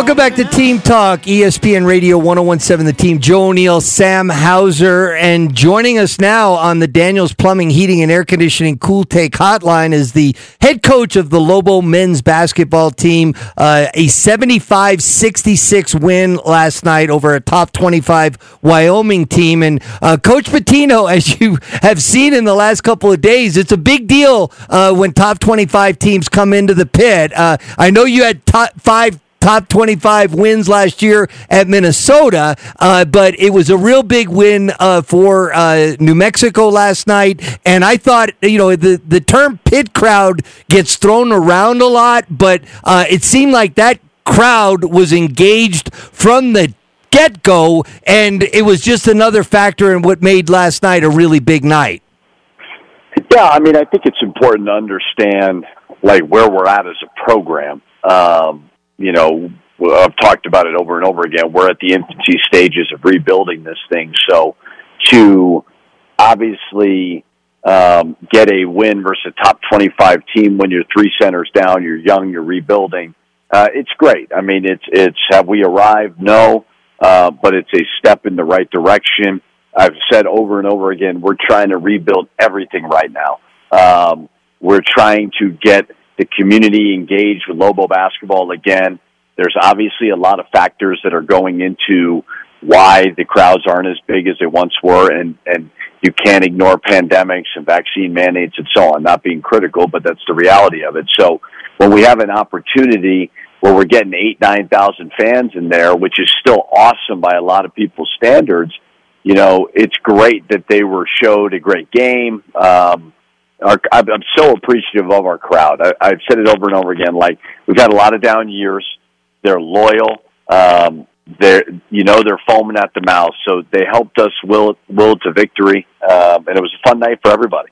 Welcome back to Team Talk, ESPN Radio 1017, the team. Joe O'Neill, Sam Hauser, and joining us now on the Daniels Plumbing, Heating, and Air Conditioning Cool Take Hotline is the head coach of the Lobo men's basketball team. Uh, a 75 66 win last night over a top 25 Wyoming team. And uh, Coach Pitino, as you have seen in the last couple of days, it's a big deal uh, when top 25 teams come into the pit. Uh, I know you had top five top 25 wins last year at Minnesota, uh, but it was a real big win uh, for uh, New Mexico last night. And I thought, you know, the, the term pit crowd gets thrown around a lot, but uh, it seemed like that crowd was engaged from the get go, and it was just another factor in what made last night a really big night. Yeah, I mean, I think it's important to understand like where we're at as a program. Um, you know, I've talked about it over and over again. We're at the infancy stages of rebuilding this thing. So to obviously um, get a win versus a top 25 team when you're three centers down, you're young, you're rebuilding. Uh, it's great. I mean, it's, it's, have we arrived? No. Uh, but it's a step in the right direction. I've said over and over again, we're trying to rebuild everything right now. Um, we're trying to get the community engaged with Lobo basketball again. There's obviously a lot of factors that are going into why the crowds aren't as big as they once were, and and you can't ignore pandemics and vaccine mandates and so on. Not being critical, but that's the reality of it. So when we have an opportunity where we're getting eight nine thousand fans in there, which is still awesome by a lot of people's standards, you know, it's great that they were showed a great game. Um, our, I'm so appreciative of our crowd. I, I've said it over and over again. Like we've had a lot of down years. They're loyal. Um, they're you know they're foaming at the mouth. So they helped us will will to victory, um, and it was a fun night for everybody.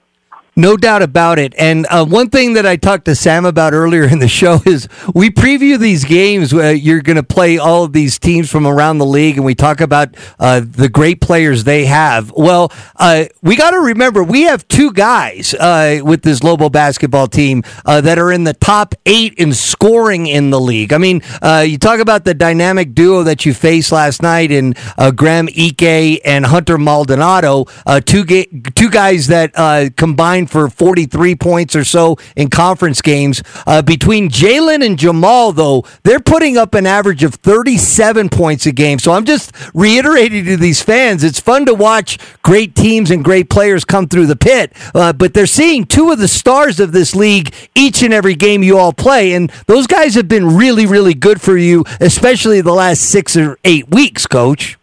No doubt about it. And uh, one thing that I talked to Sam about earlier in the show is we preview these games. Where you're going to play all of these teams from around the league, and we talk about uh, the great players they have. Well, uh, we got to remember we have two guys uh, with this Lobo basketball team uh, that are in the top eight in scoring in the league. I mean, you talk about the dynamic duo that you faced last night in Graham Ike and Hunter Maldonado, two ga- two guys that combined for 43 points or so in conference games. Uh, between Jaelen and Jamal, though, they're putting up an average of 37 points a game. So I'm just reiterating to these fans, it's fun to watch great teams and great players come through the pit, uh, but they're seeing two of the stars of this league each and every game you all play. And those guys have been really, really good for you, especially the last six or eight weeks, coach.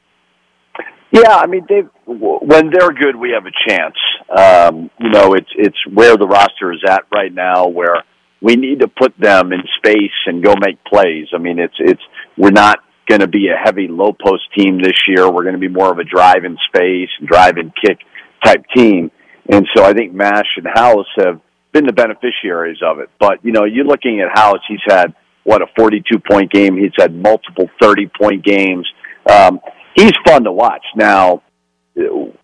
Yeah, I mean, they when they're good, we have a chance. Um, you know, it's it's where the roster is at right now, where we need to put them in space and go make plays. I mean, it's it's we're not going to be a heavy low post team this year. We're going to be more of a drive in space drive and kick type team. And so I think Mash and House have been the beneficiaries of it. But you know, you're looking at House; he's had what a 42 point game. He's had multiple 30 point games. Um, he's fun to watch. Now,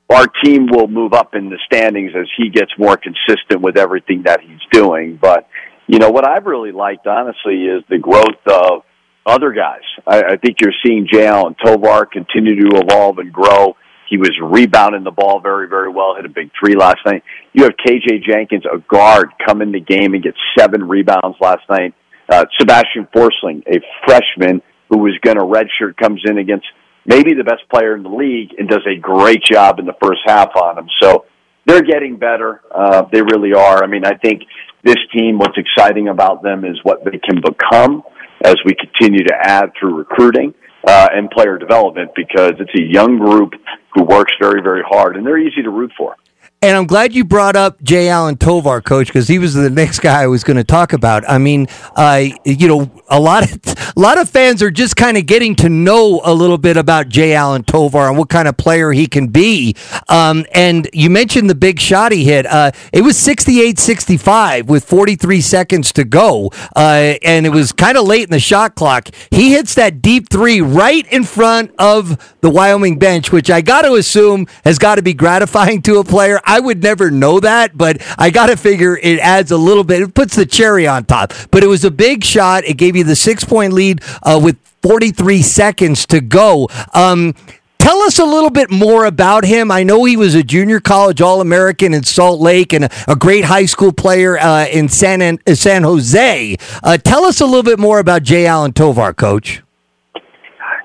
our team will move up in the standings as he gets more consistent with everything that he's doing. But, you know, what I've really liked, honestly, is the growth of other guys. I, I think you're seeing Jay Allen Tovar continue to evolve and grow. He was rebounding the ball very, very well, hit a big three last night. You have KJ Jenkins, a guard, come in the game and get seven rebounds last night. Uh, Sebastian Forsling, a freshman who was going to redshirt, comes in against maybe the best player in the league and does a great job in the first half on them. So they're getting better. Uh, they really are. I mean, I think this team, what's exciting about them is what they can become as we continue to add through recruiting uh, and player development because it's a young group who works very, very hard and they're easy to root for. And I'm glad you brought up Jay Allen Tovar, coach, because he was the next guy I was going to talk about. I mean, uh, you know, a lot of a lot of fans are just kind of getting to know a little bit about Jay Allen Tovar and what kind of player he can be. Um, and you mentioned the big shot he hit. Uh, it was 68-65 with 43 seconds to go, uh, and it was kind of late in the shot clock. He hits that deep three right in front of the Wyoming bench, which I got to assume has got to be gratifying to a player. I would never know that, but I got to figure it adds a little bit. It puts the cherry on top. But it was a big shot. It gave you the six point lead uh, with 43 seconds to go. Um, Tell us a little bit more about him. I know he was a junior college All American in Salt Lake and a, a great high school player uh, in San, uh, San Jose. Uh, tell us a little bit more about Jay Allen Tovar, Coach.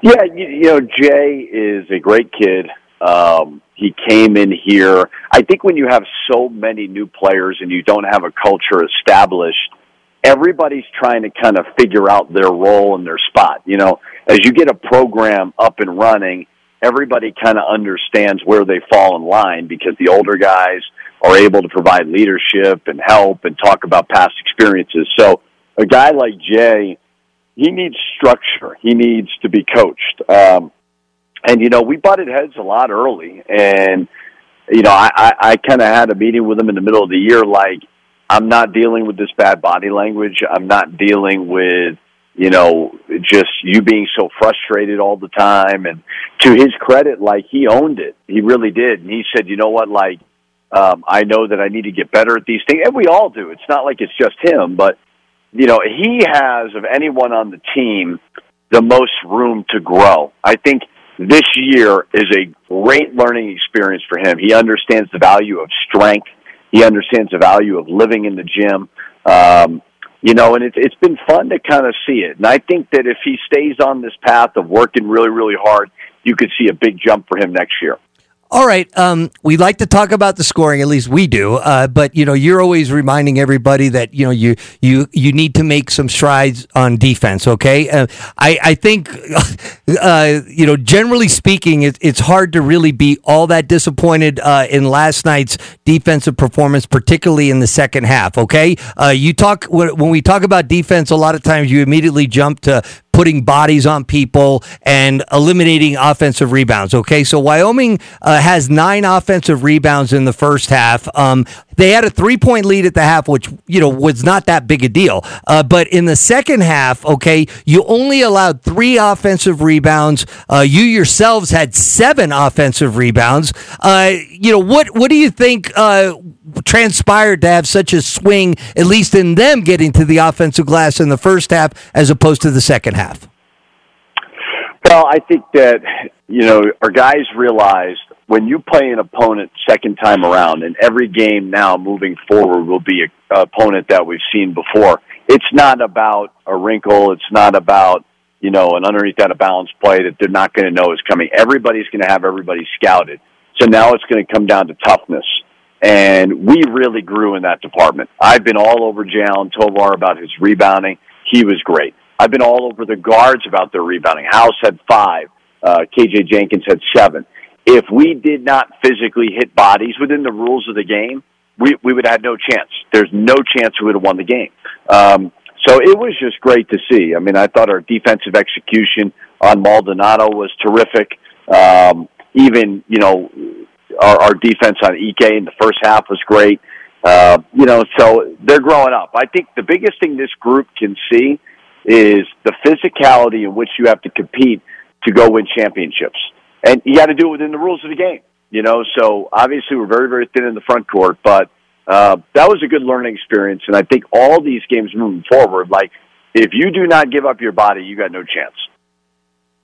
Yeah, you, you know, Jay is a great kid. Um, he came in here. I think when you have so many new players and you don't have a culture established, everybody's trying to kind of figure out their role and their spot. You know, as you get a program up and running, everybody kind of understands where they fall in line because the older guys are able to provide leadership and help and talk about past experiences. So a guy like Jay, he needs structure. He needs to be coached. Um, and you know, we butted heads a lot early and you know, I, I, I kind of had a meeting with him in the middle of the year, like, I'm not dealing with this bad body language. I'm not dealing with you know, just you being so frustrated all the time. And to his credit, like he owned it. He really did. And he said, you know what, like, um, I know that I need to get better at these things. And we all do. It's not like it's just him, but, you know, he has, of anyone on the team, the most room to grow. I think this year is a great learning experience for him. He understands the value of strength. He understands the value of living in the gym. Um, you know, and it's it's been fun to kind of see it. And I think that if he stays on this path of working really, really hard, you could see a big jump for him next year. All right. Um, we like to talk about the scoring, at least we do. Uh, but you know, you're always reminding everybody that you know you you you need to make some strides on defense. Okay. Uh, I I think uh, you know, generally speaking, it, it's hard to really be all that disappointed uh, in last night's defensive performance, particularly in the second half. Okay. Uh, you talk when we talk about defense, a lot of times you immediately jump to putting bodies on people and eliminating offensive rebounds. Okay, so Wyoming uh, has nine offensive rebounds in the first half. Um, they had a three point lead at the half, which you know was not that big a deal. Uh, but in the second half, okay, you only allowed three offensive rebounds. Uh, you yourselves had seven offensive rebounds. Uh, you know what? What do you think? Transpired to have such a swing, at least in them getting to the offensive glass in the first half as opposed to the second half? Well, I think that, you know, our guys realized when you play an opponent second time around, and every game now moving forward will be an opponent that we've seen before. It's not about a wrinkle. It's not about, you know, an underneath out of balance play that they're not going to know is coming. Everybody's going to have everybody scouted. So now it's going to come down to toughness and we really grew in that department. I've been all over Jay Allen Tovar about his rebounding. He was great. I've been all over the guards about their rebounding. House had five. Uh, KJ Jenkins had seven. If we did not physically hit bodies within the rules of the game, we, we would have had no chance. There's no chance we would have won the game. Um, so it was just great to see. I mean, I thought our defensive execution on Maldonado was terrific. Um, even, you know, our, our defense on Ike in the first half was great. Uh, you know, so they're growing up. I think the biggest thing this group can see is the physicality in which you have to compete to go win championships. And you got to do it within the rules of the game, you know, so obviously we're very, very thin in the front court, but, uh, that was a good learning experience. And I think all these games moving forward, like, if you do not give up your body, you got no chance.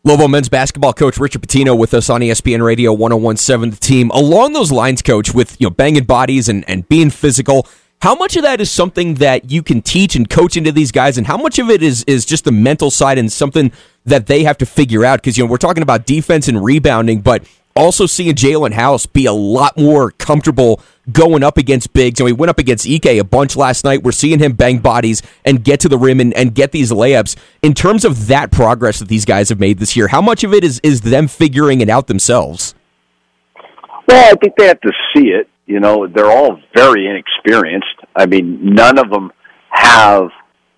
Lobo men's basketball coach Richard Pitino with us on ESPN Radio 1017 the team. Along those lines, coach, with you know banging bodies and, and being physical, how much of that is something that you can teach and coach into these guys, and how much of it is is just the mental side and something that they have to figure out? Because you know we're talking about defense and rebounding, but also seeing Jaelen House be a lot more comfortable going up against bigs. And we went up against Ike a bunch last night. We're seeing him bang bodies and get to the rim and, and get these layups. In terms of that progress that these guys have made this year, how much of it is, is them figuring it out themselves? Well, I think they have to see it. You know, they're all very inexperienced. I mean, none of them have,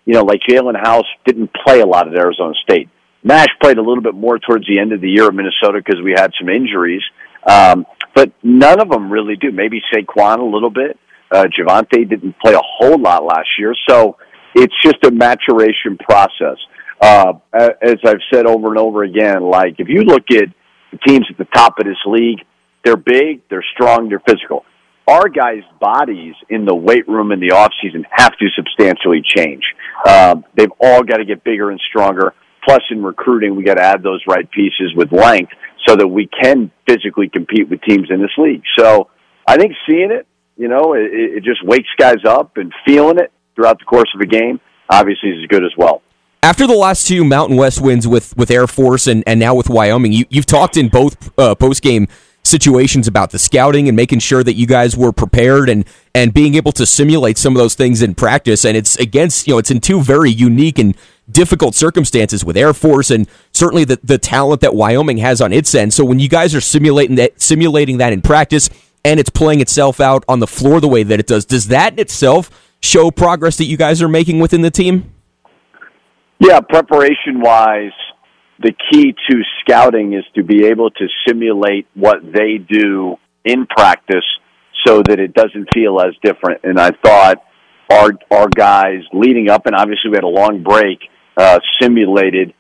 you know, like Jaelen House didn't play a lot at Arizona State. Mash played a little bit more towards the end of the year at Minnesota because we had some injuries. Um, but none of them really do. Maybe Saquan a little bit. Uh, Javonte didn't play a whole lot last year. So it's just a maturation process. Uh, as I've said over and over again, like if you look at the teams at the top of this league, they're big, they're strong, they're physical. Our guys' bodies in the weight room in the off season have to substantially change. Um, they've all got to get bigger and stronger Plus, in recruiting, we got to add those right pieces with length so that we can physically compete with teams in this league. So I think seeing it, you know, it, it just wakes guys up and feeling it throughout the course of a game obviously is good as well. After the last two Mountain West wins with, with Air Force and, and now with Wyoming, you, you've talked in both uh, post game situations about the scouting and making sure that you guys were prepared and and being able to simulate some of those things in practice and it's against you know it's in two very unique and difficult circumstances with Air Force and certainly the, the talent that Wyoming has on its end so when you guys are simulating that simulating that in practice and it's playing itself out on the floor the way that it does does that in itself show progress that you guys are making within the team yeah preparation wise the key to scouting is to be able to simulate what they do in practice so that it doesn't feel as different. And I thought our our guys leading up, and obviously we had a long break, uh, simulated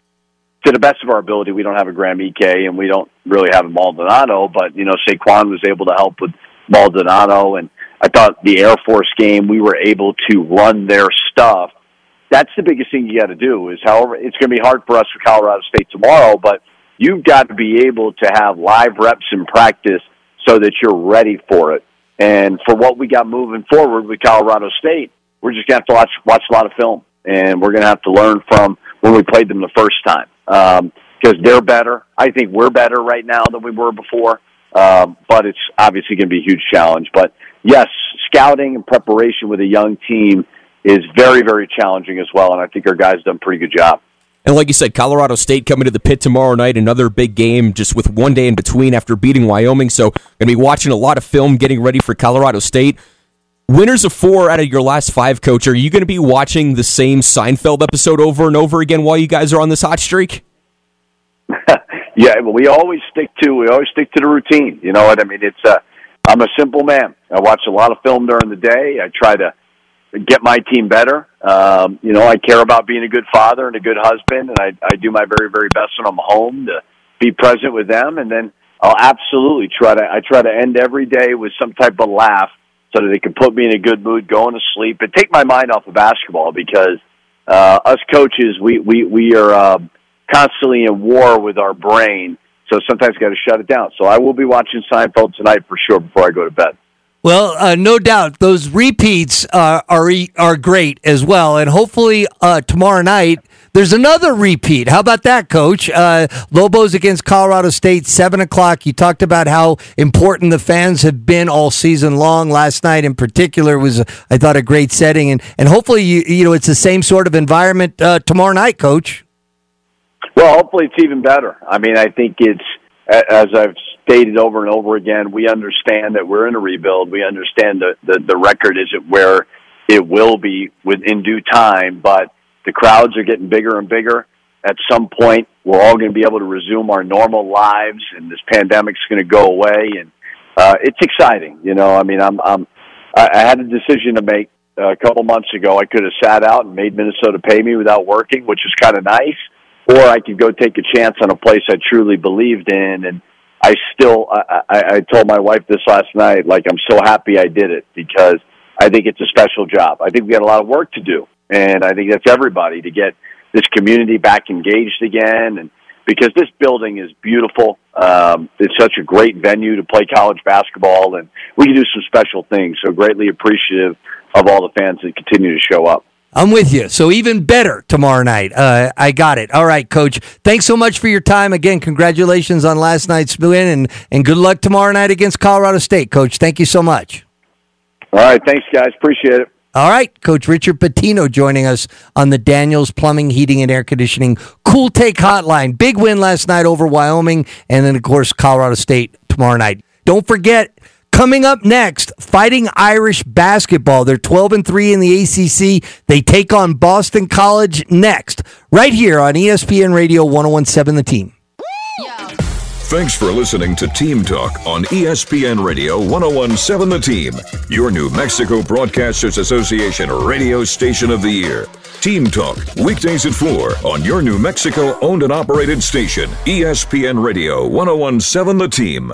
to the best of our ability. We don't have a Graham Ike, and we don't really have a Maldonado, but you know Saquan was able to help with Maldonado, and I thought the Air Force game we were able to run their stuff that's the biggest thing you got to do. Is however it's going to be hard for us for Colorado State tomorrow, but you've got to be able to have live reps in practice so that you're ready for it. And for what we got moving forward with Colorado State, we're just going to have to watch watch a lot of film, and we're going to have to learn from when we played them the first time because um, they're better. I think we're better right now than we were before, um, but it's obviously going to be a huge challenge. But yes, scouting and preparation with a young team is very, very challenging as well. And I think our guys done a pretty good job. And like you said, Colorado State coming to the pit tomorrow night, another big game just with one day in between after beating Wyoming. So, going to be watching a lot of film getting ready for Colorado State. Winners of four out of your last five, coach. Are you going to be watching the same Seinfeld episode over and over again while you guys are on this hot streak? yeah, well, we always stick to we always stick to the routine. You know what I mean? It's uh, I'm a simple man. I watch a lot of film during the day. I try to get my team better. Um, you know, I care about being a good father and a good husband, and I, I do my very, very best when I'm home to be present with them. And then I'll absolutely try to, I try to end every day with some type of laugh so that they can put me in a good mood, going to sleep, and take my mind off of basketball because uh, us coaches, we, we, we are um, constantly in war with our brain. So sometimes got to shut it down. So I will be watching Seinfeld tonight for sure before I go to bed. Well, uh, no doubt those repeats uh, are are great as well, and hopefully uh, tomorrow night there's another repeat. How about that, Coach? Uh, Lobos against Colorado State, seven o'clock. You talked about how important the fans have been all season long. Last night, in particular, was I thought a great setting, and and hopefully you you know it's the same sort of environment uh, tomorrow night, Coach. Well, hopefully it's even better. I mean, I think it's as I've stated over and over again, we understand that we're in a rebuild. We understand that the, the record isn't where it will be within due time, but the crowds are getting bigger and bigger. At some point, we're all going to be able to resume our normal lives, and this pandemic's going to go away. And uh, it's exciting, you know. I mean, I'm, I'm I had a decision to make uh, a couple months ago. I could have sat out and made Minnesota pay me without working, which is kind of nice, or I could go take a chance on a place I truly believed in and I still, I, I, I told my wife this last night, like, I'm so happy I did it because I think it's a special job. I think we got a lot of work to do. And I think that's everybody to get this community back engaged again. And because this building is beautiful, um, it's such a great venue to play college basketball and we can do some special things. So greatly appreciative of all the fans that continue to show up. I'm with you. So even better tomorrow night. Uh, I got it. All right, Coach. Thanks so much for your time. Again, congratulations on last night's win, and and good luck tomorrow night against Colorado State, Coach. Thank you so much. All right, thanks, guys. Appreciate it. All right, Coach Richard Pitino joining us on the Daniels Plumbing, Heating, and Air Conditioning Cool Take Hotline. Big win last night over Wyoming, and then of course Colorado State tomorrow night. Don't forget Coming up next, Fighting Irish basketball. They're 12 and 3 in the ACC. They take on Boston College next, right here on ESPN Radio 1017 The Team. Thanks for listening to Team Talk on ESPN Radio 1017 The Team, your New Mexico Broadcasters Association radio station of the year. Team Talk, weekdays at 4 on your New Mexico owned and operated station, ESPN Radio 1017 The Team.